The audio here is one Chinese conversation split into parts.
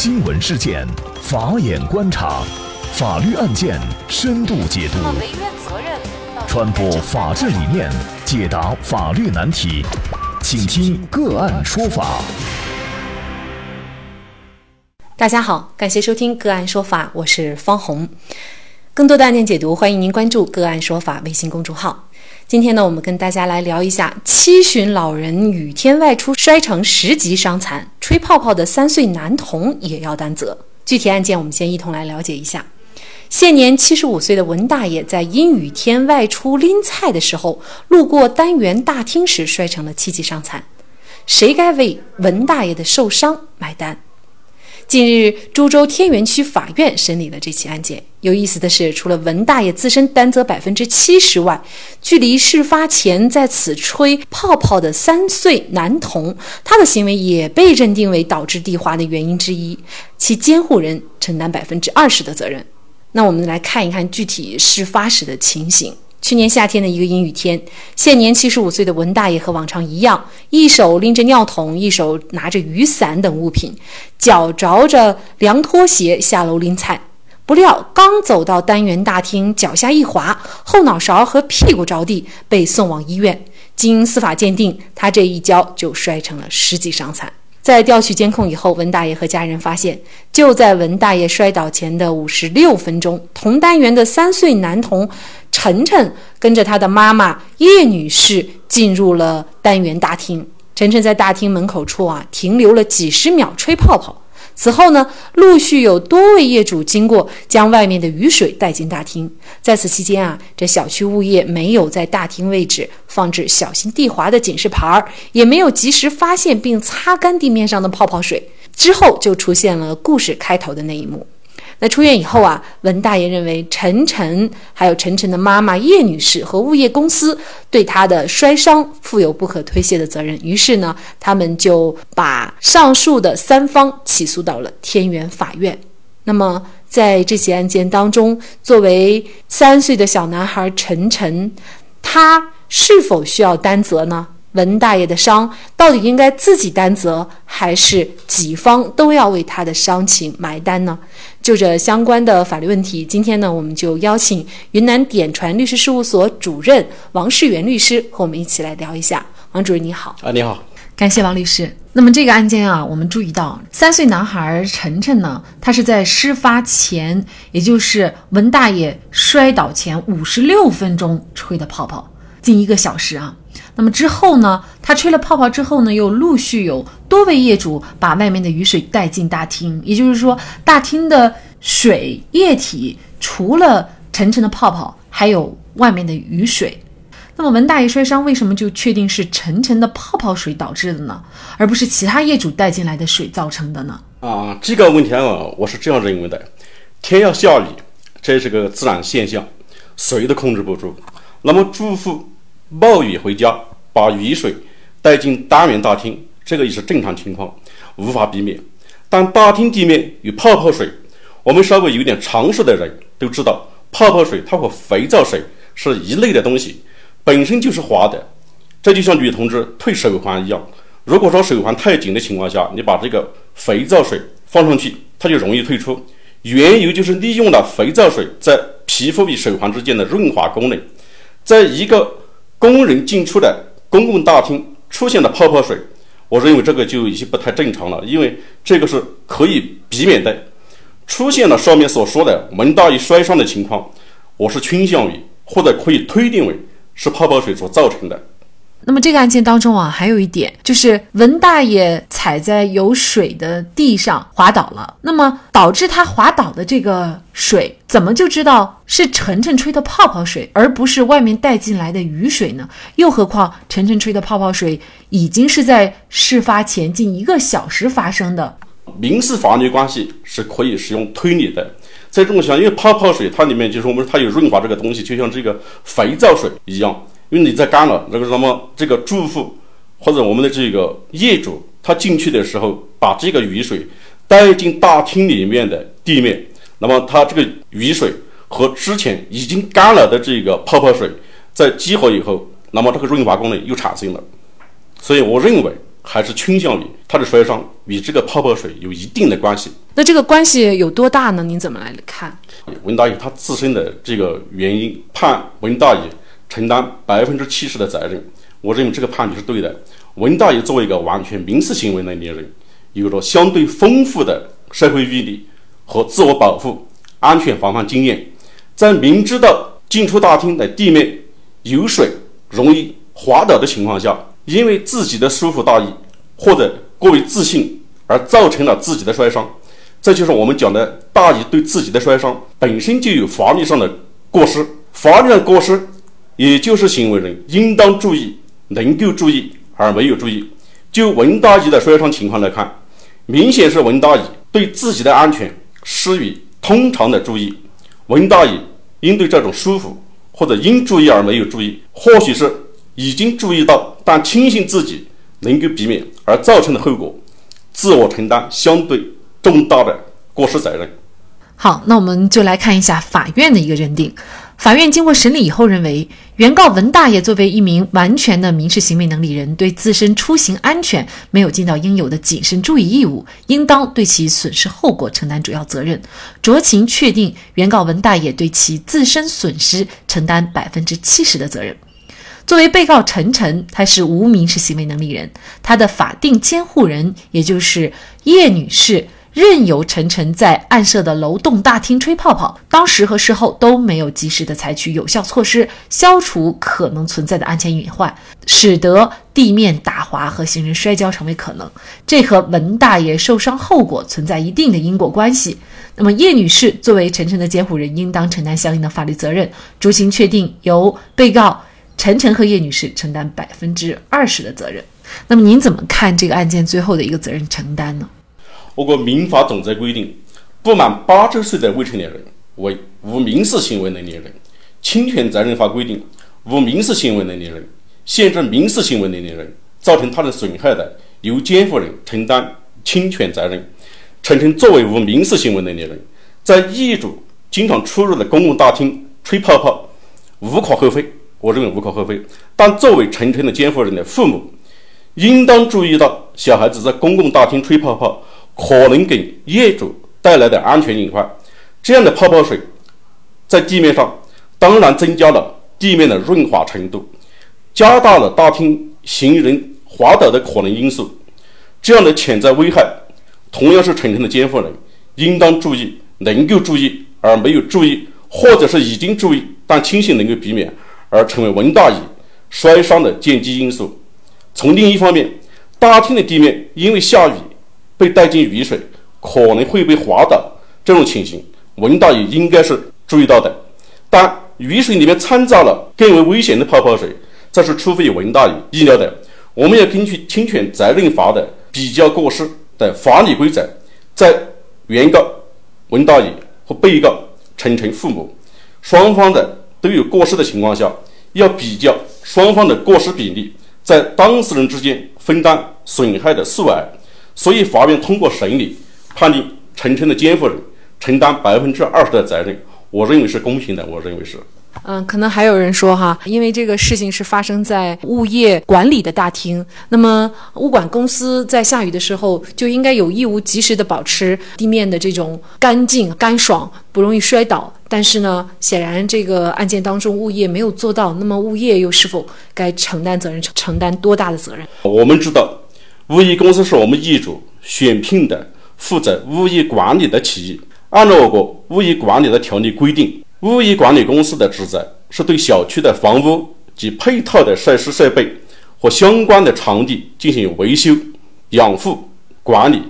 新闻事件，法眼观察，法律案件深度解读，传播法治理念，解答法律难题，请听个案说法。大家好，感谢收听个案说法，我是方红。更多的案件解读，欢迎您关注个案说法微信公众号。今天呢，我们跟大家来聊一下：七旬老人雨天外出摔成十级伤残，吹泡泡的三岁男童也要担责。具体案件，我们先一同来了解一下。现年七十五岁的文大爷在阴雨天外出拎菜的时候，路过单元大厅时摔成了七级伤残，谁该为文大爷的受伤买单？近日，株洲天元区法院审理了这起案件。有意思的是，除了文大爷自身担责百分之七十外，距离事发前在此吹泡泡的三岁男童，他的行为也被认定为导致地滑的原因之一，其监护人承担百分之二十的责任。那我们来看一看具体事发时的情形。去年夏天的一个阴雨天，现年七十五岁的文大爷和往常一样，一手拎着尿桶，一手拿着雨伞等物品，脚着着凉拖鞋下楼拎菜。不料刚走到单元大厅，脚下一滑，后脑勺和屁股着地，被送往医院。经司法鉴定，他这一跤就摔成了十级伤残。在调取监控以后，文大爷和家人发现，就在文大爷摔倒前的五十六分钟，同单元的三岁男童晨晨跟着他的妈妈叶女士进入了单元大厅。晨晨在大厅门口处啊停留了几十秒，吹泡泡。此后呢，陆续有多位业主经过，将外面的雨水带进大厅。在此期间啊，这小区物业没有在大厅位置放置小心地滑的警示牌儿，也没有及时发现并擦干地面上的泡泡水。之后就出现了故事开头的那一幕。那出院以后啊，文大爷认为陈晨还有陈晨的妈妈叶女士和物业公司对他的摔伤负有不可推卸的责任，于是呢，他们就把上述的三方起诉到了天元法院。那么在这起案件当中，作为三岁的小男孩陈晨，他是否需要担责呢？文大爷的伤到底应该自己担责，还是几方都要为他的伤情埋单呢？就这相关的法律问题，今天呢，我们就邀请云南典传律师事务所主任王世元律师和我们一起来聊一下。王主任你好，啊你好，感谢王律师。那么这个案件啊，我们注意到三岁男孩晨晨呢，他是在事发前，也就是文大爷摔倒前五十六分钟吹的泡泡，近一个小时啊。那么之后呢？他吹了泡泡之后呢，又陆续有多位业主把外面的雨水带进大厅，也就是说，大厅的水液体除了晨晨的泡泡，还有外面的雨水。那么文大爷摔伤为什么就确定是晨晨的泡泡水导致的呢？而不是其他业主带进来的水造成的呢？啊，这个问题啊，我是这样认为的：天要下雨，这是个自然现象，谁都控制不住。那么住户冒雨回家。把雨水带进单元大厅，这个也是正常情况，无法避免。但大厅地面有泡泡水，我们稍微有点常识的人都知道，泡泡水它和肥皂水是一类的东西，本身就是滑的。这就像女同志退手环一样，如果说手环太紧的情况下，你把这个肥皂水放上去，它就容易退出。缘由就是利用了肥皂水在皮肤与手环之间的润滑功能，在一个工人进出的。公共大厅出现了泡泡水，我认为这个就已经不太正常了，因为这个是可以避免的。出现了上面所说的门大爷摔伤的情况，我是倾向于或者可以推定为是泡泡水所造成的。那么这个案件当中啊，还有一点就是文大爷踩在有水的地上滑倒了。那么导致他滑倒的这个水，怎么就知道是晨晨吹的泡泡水，而不是外面带进来的雨水呢？又何况晨晨吹的泡泡水已经是在事发前近一个小时发生的。民事法律关系是可以使用推理的。在这种情况，因为泡泡水它里面就是我们它有润滑这个东西，就像这个肥皂水一样。因为你在干了，那个什么，这个住户或者我们的这个业主，他进去的时候把这个雨水带进大厅里面的地面，那么它这个雨水和之前已经干了的这个泡泡水在激活以后，那么这个润滑功能又产生了，所以我认为还是倾向于它的摔伤与这个泡泡水有一定的关系。那这个关系有多大呢？您怎么来看？文大爷他自身的这个原因，判文大爷承担百分之七十的责任。我认为这个判决是对的。文大爷作为一个完全民事行为能力人，有着相对丰富的社会阅历和自我保护、安全防范经验，在明知道进出大厅的地面有水、容易滑倒的情况下，因为自己的疏忽大意或者过于自信而造成了自己的摔伤，这就是我们讲的大意对自己的摔伤本身就有法律上的过失。法律上过失，也就是行为人应当注意、能够注意而没有注意。就文大爷的摔伤情况来看，明显是文大爷对自己的安全失于通常的注意。文大爷应对这种疏忽或者应注意而没有注意，或许是。已经注意到，但轻信自己能够避免而造成的后果，自我承担相对重大的过失责任。好，那我们就来看一下法院的一个认定。法院经过审理以后认为，原告文大爷作为一名完全的民事行为能力人，对自身出行安全没有尽到应有的谨慎注意义务，应当对其损失后果承担主要责任。酌情确定原告文大爷对其自身损失承担百分之七十的责任。作为被告陈晨，他是无民事行为能力人，他的法定监护人也就是叶女士，任由陈晨在案涉的楼栋大厅吹泡泡，当时和事后都没有及时的采取有效措施，消除可能存在的安全隐患，使得地面打滑和行人摔跤成为可能，这和文大爷受伤后果存在一定的因果关系。那么叶女士作为陈晨的监护人，应当承担相应的法律责任。酌情确定由被告。陈晨和叶女士承担百分之二十的责任。那么您怎么看这个案件最后的一个责任承担呢？我国民法总则规定，不满八周岁的未成年人为无民事行为能力人。侵权责任法规定，无民事行为能力人限制民事行为能力人造成他人损害的，由监护人承担侵权责任。陈晨作为无民事行为能力人，在业主经常出入的公共大厅吹泡泡，无可厚非。我认为无可厚非，但作为陈晨的监护人的父母，应当注意到小孩子在公共大厅吹泡泡可能给业主带来的安全隐患。这样的泡泡水在地面上，当然增加了地面的润滑程度，加大了大厅行人滑倒的可能因素。这样的潜在危害，同样是陈晨的监护人应当注意、能够注意而没有注意，或者是已经注意但轻信能够避免。而成为文大爷摔伤的间接因素。从另一方面，大厅的地面因为下雨被带进雨水，可能会被滑倒。这种情形，文大爷应该是注意到的。但雨水里面掺杂了更为危险的泡泡水，这是出乎于文大爷意料的。我们要根据侵权责任法的比较过失的法理规则，在原告文大爷和被告陈晨父母双方的。都有过失的情况下，要比较双方的过失比例，在当事人之间分担损害的数额。所以，法院通过审理判定陈晨的监护人承担百分之二十的责任，我认为是公平的。我认为是。嗯，可能还有人说哈，因为这个事情是发生在物业管理的大厅，那么物管公司在下雨的时候就应该有义务及时的保持地面的这种干净干爽，不容易摔倒。但是呢，显然这个案件当中物业没有做到，那么物业又是否该承担责任，承担多大的责任？我们知道，物业公司是我们业主选聘的负责物业管理的企业，按照我国物业管理的条例规定。物业管理公司的职责是对小区的房屋及配套的设施设备和相关的场地进行维修、养护、管理、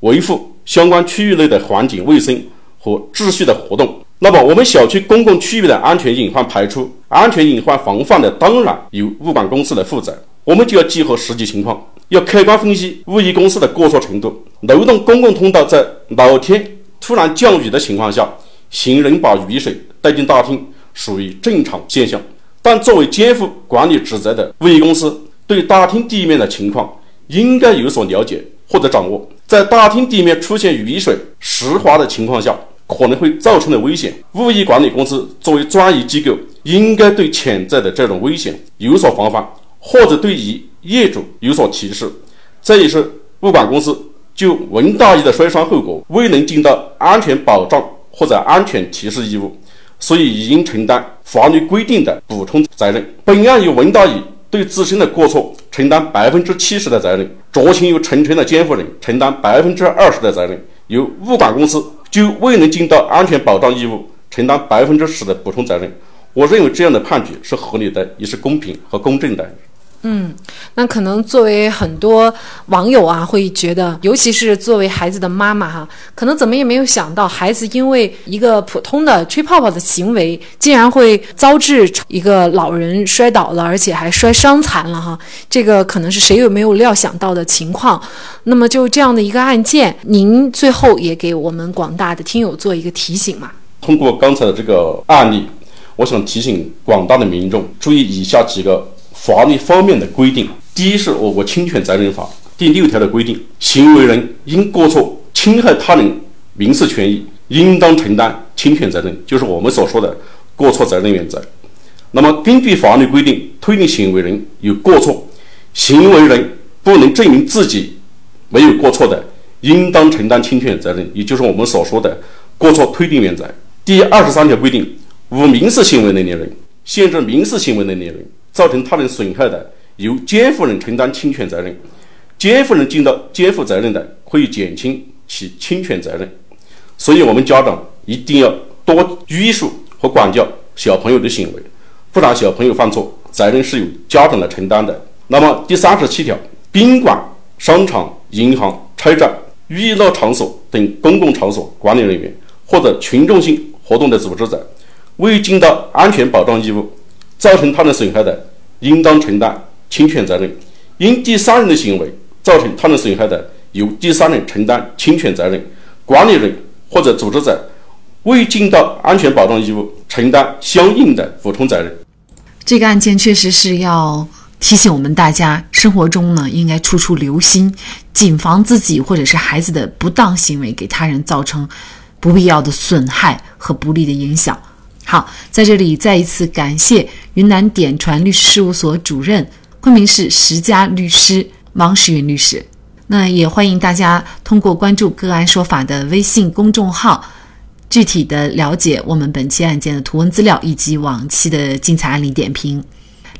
维护相关区域内的环境卫生和秩序的活动。那么，我们小区公共区域的安全隐患排除、安全隐患防范的，当然由物管公司来负责。我们就要结合实际情况，要客观分析物业公司的过错程度。楼栋公共通道在老天突然降雨的情况下，行人把雨水。带进大厅属于正常现象，但作为肩负管理职责的物业公司，对大厅地面的情况应该有所了解或者掌握。在大厅地面出现雨水湿滑的情况下，可能会造成的危险，物业管理公司作为专业机构，应该对潜在的这种危险有所防范，或者对于业主有所提示。这一是物管公司就文大爷的摔伤后果未能尽到安全保障或者安全提示义务，所以应承担法律规定的补充责任。本案由文大爷对自身的过错承担百分之七十的责任，酌情由陈晨的监护人承担百分之二十的责任，由物管公司就未能尽到安全保障义务承担百分之十的补充责任。我认为这样的判决是合理的，也是公平和公正的。嗯，那可能作为很多网友啊，会觉得，尤其是作为孩子的妈妈哈，可能怎么也没有想到，孩子因为一个普通的吹泡泡的行为，竟然会遭致一个老人摔倒了，而且还摔伤残了哈。这个可能是谁也没有料想到的情况。那么就这样的一个案件，您最后也给我们广大的听友做一个提醒嘛？通过刚才的这个案例，我想提醒广大的民众注意以下几个。法律方面的规定，第一是我国侵权责任法第六条的规定，行为人因过错侵害他人民事权益，应当承担侵权责任，就是我们所说的过错责任原则。那么，根据法律规定，推定行为人有过错，行为人不能证明自己没有过错的，应当承担侵权责任，也就是我们所说的过错推定原则。第二十三条规定，无民事行为能力人，限制民事行为能力人。造成他人损害的，由监护人承担侵权责任；监护人尽到监护责任的，可以减轻其侵权责任。所以，我们家长一定要多约束和管教小朋友的行为，不然小朋友犯错，责任是由家长来承担的。那么，第三十七条，宾馆、商场、银行、车站、娱乐场所等公共场所管理人员或者群众性活动的组织者，未尽到安全保障义务。造成他人损害的，应当承担侵权责任；因第三人的行为造成他人损害的，由第三人承担侵权责任。管理人或者组织者未尽到安全保障义务，承担相应的补充责任。这个案件确实是要提醒我们大家，生活中呢应该处处留心，谨防自己或者是孩子的不当行为给他人造成不必要的损害和不利的影响。好，在这里再一次感谢云南典传律师事务所主任、昆明市十佳律师王石云律师。那也欢迎大家通过关注“个案说法”的微信公众号，具体的了解我们本期案件的图文资料以及往期的精彩案例点评。